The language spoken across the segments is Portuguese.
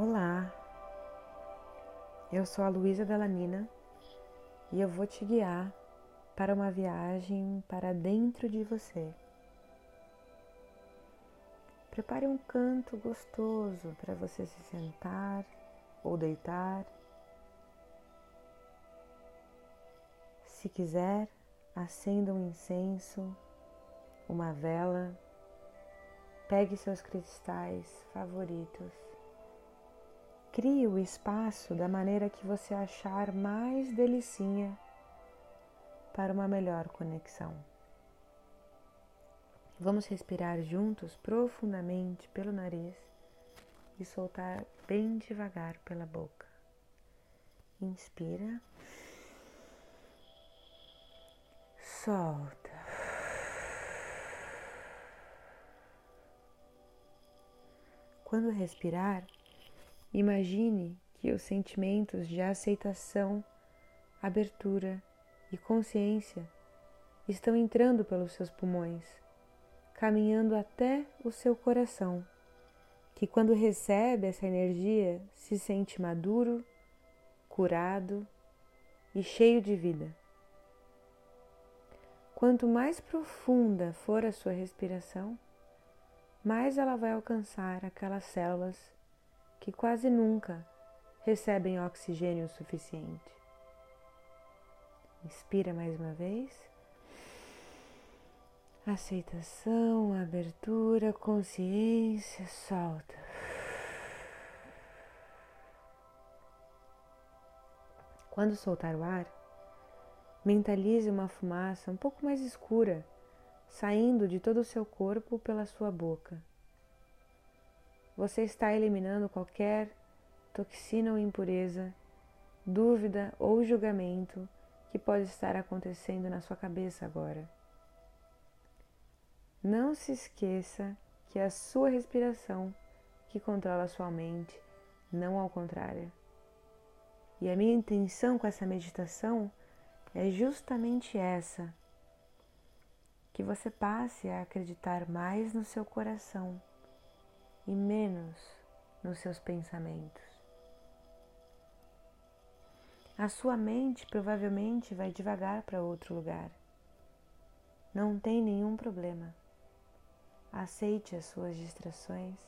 Olá, eu sou a Luísa Delanina e eu vou te guiar para uma viagem para dentro de você. Prepare um canto gostoso para você se sentar ou deitar. Se quiser, acenda um incenso, uma vela, pegue seus cristais favoritos. Crie o espaço da maneira que você achar mais delicinha para uma melhor conexão. Vamos respirar juntos profundamente pelo nariz e soltar bem devagar pela boca. Inspira. Solta. Quando respirar, imagine que os sentimentos de aceitação, abertura e consciência estão entrando pelos seus pulmões, caminhando até o seu coração, que quando recebe essa energia se sente maduro, curado e cheio de vida. Quanto mais profunda for a sua respiração, mais ela vai alcançar aquelas células que quase nunca recebem oxigênio suficiente. Inspira mais uma vez. Aceitação, abertura, consciência, solta. Quando soltar o ar, Mentalize uma fumaça um pouco mais escura saindo de todo o seu corpo pela sua boca. Você está eliminando qualquer toxina ou impureza, dúvida ou julgamento que pode estar acontecendo na sua cabeça agora. Não se esqueça que é a sua respiração que controla a sua mente, não ao contrário. E a minha intenção com essa meditação é justamente essa: que você passe a acreditar mais no seu coração e menos nos seus pensamentos. A sua mente provavelmente vai devagar para outro lugar. Não tem nenhum problema. Aceite as suas distrações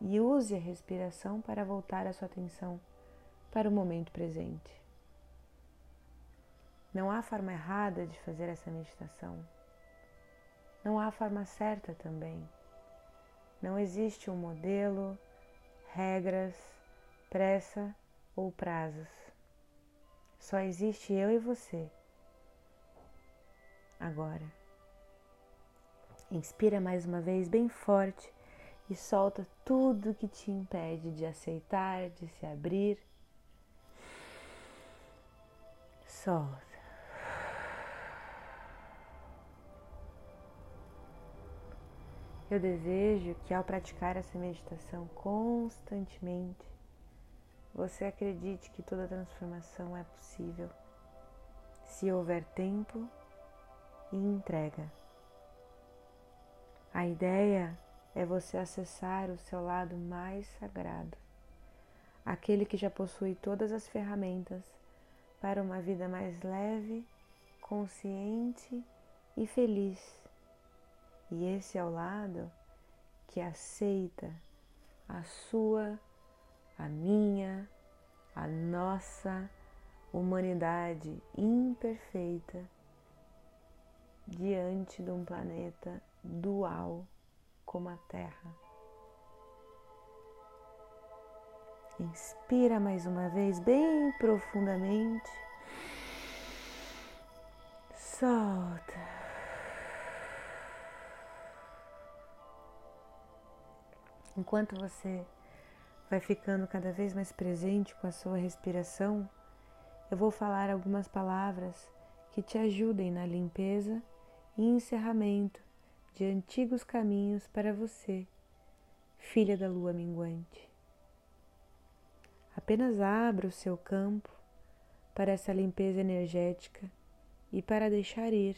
e use a respiração para voltar a sua atenção para o momento presente. Não há forma errada de fazer essa meditação. Não há forma certa também. Não existe um modelo, regras, pressa ou prazos. Só existe eu e você. Agora. Inspira mais uma vez bem forte e solta tudo que te impede de aceitar, de se abrir. Solta. Eu desejo que ao praticar essa meditação constantemente, você acredite que toda transformação é possível se houver tempo e entrega. A ideia é você acessar o seu lado mais sagrado, aquele que já possui todas as ferramentas para uma vida mais leve, consciente e feliz e esse é o lado que aceita a sua, a minha, a nossa humanidade imperfeita diante de um planeta dual como a Terra. Inspira mais uma vez, bem profundamente. Solta. Enquanto você vai ficando cada vez mais presente com a sua respiração, eu vou falar algumas palavras que te ajudem na limpeza e encerramento de antigos caminhos para você, filha da lua minguante. Apenas abra o seu campo para essa limpeza energética e para deixar ir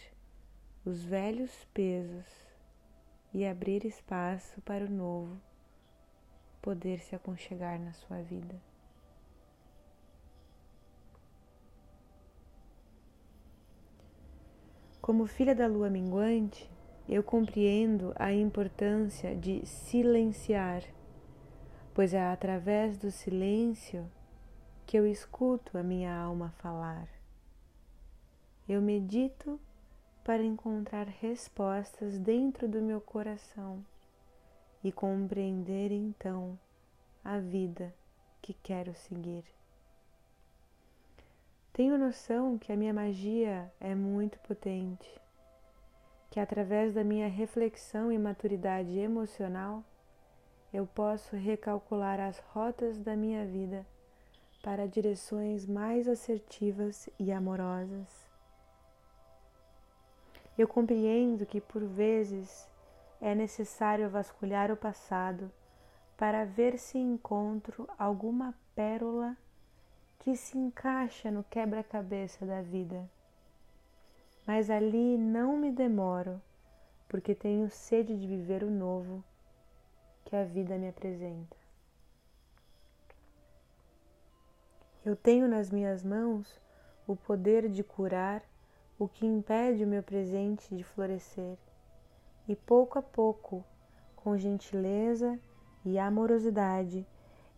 os velhos pesos e abrir espaço para o novo poder se aconchegar na sua vida. Como filha da lua minguante, eu compreendo a importância de silenciar, pois é através do silêncio que eu escuto a minha alma falar. Eu medito para encontrar respostas dentro do meu coração e compreender então a vida que quero seguir. Tenho noção que a minha magia é muito potente, que através da minha reflexão e maturidade emocional eu posso recalcular as rotas da minha vida para direções mais assertivas e amorosas eu compreendo que por vezes é necessário vasculhar o passado para ver se encontro alguma pérola que se encaixa no quebra-cabeça da vida. Mas ali não me demoro, porque tenho sede de viver o novo que a vida me apresenta. Eu tenho nas minhas mãos o poder de curar o que impede o meu presente de florescer, e pouco a pouco, com gentileza e amorosidade,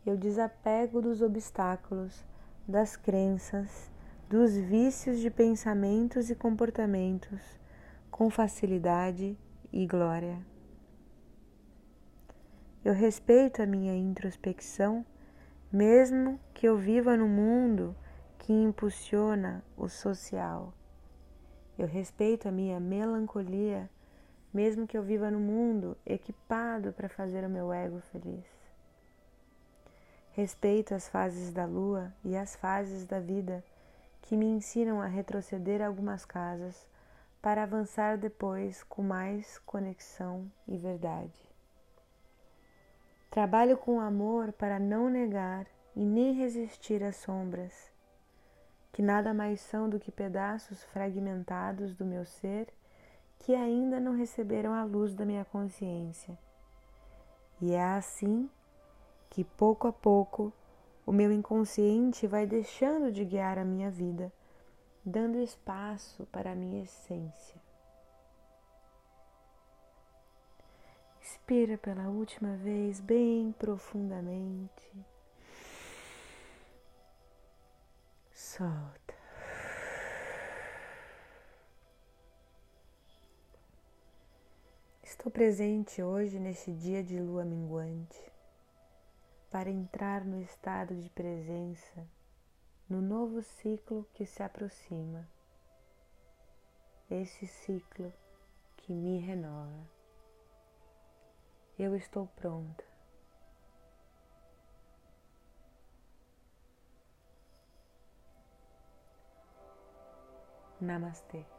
eu desapego dos obstáculos, das crenças, dos vícios de pensamentos e comportamentos, com facilidade e glória. Eu respeito a minha introspecção, mesmo que eu viva no mundo que impulsiona o social. Eu respeito a minha melancolia, mesmo que eu viva no mundo equipado para fazer o meu ego feliz. Respeito as fases da lua e as fases da vida que me ensinam a retroceder algumas casas para avançar depois com mais conexão e verdade. Trabalho com amor para não negar e nem resistir às sombras que nada mais são do que pedaços fragmentados do meu ser que ainda não receberam a luz da minha consciência. E é assim que, pouco a pouco, o meu inconsciente vai deixando de guiar a minha vida, dando espaço para a minha essência. Inspira pela última vez bem profundamente. solta. Estou presente hoje neste dia de lua minguante para entrar no estado de presença no novo ciclo que se aproxima. Esse ciclo que me renova. Eu estou pronta Namaste.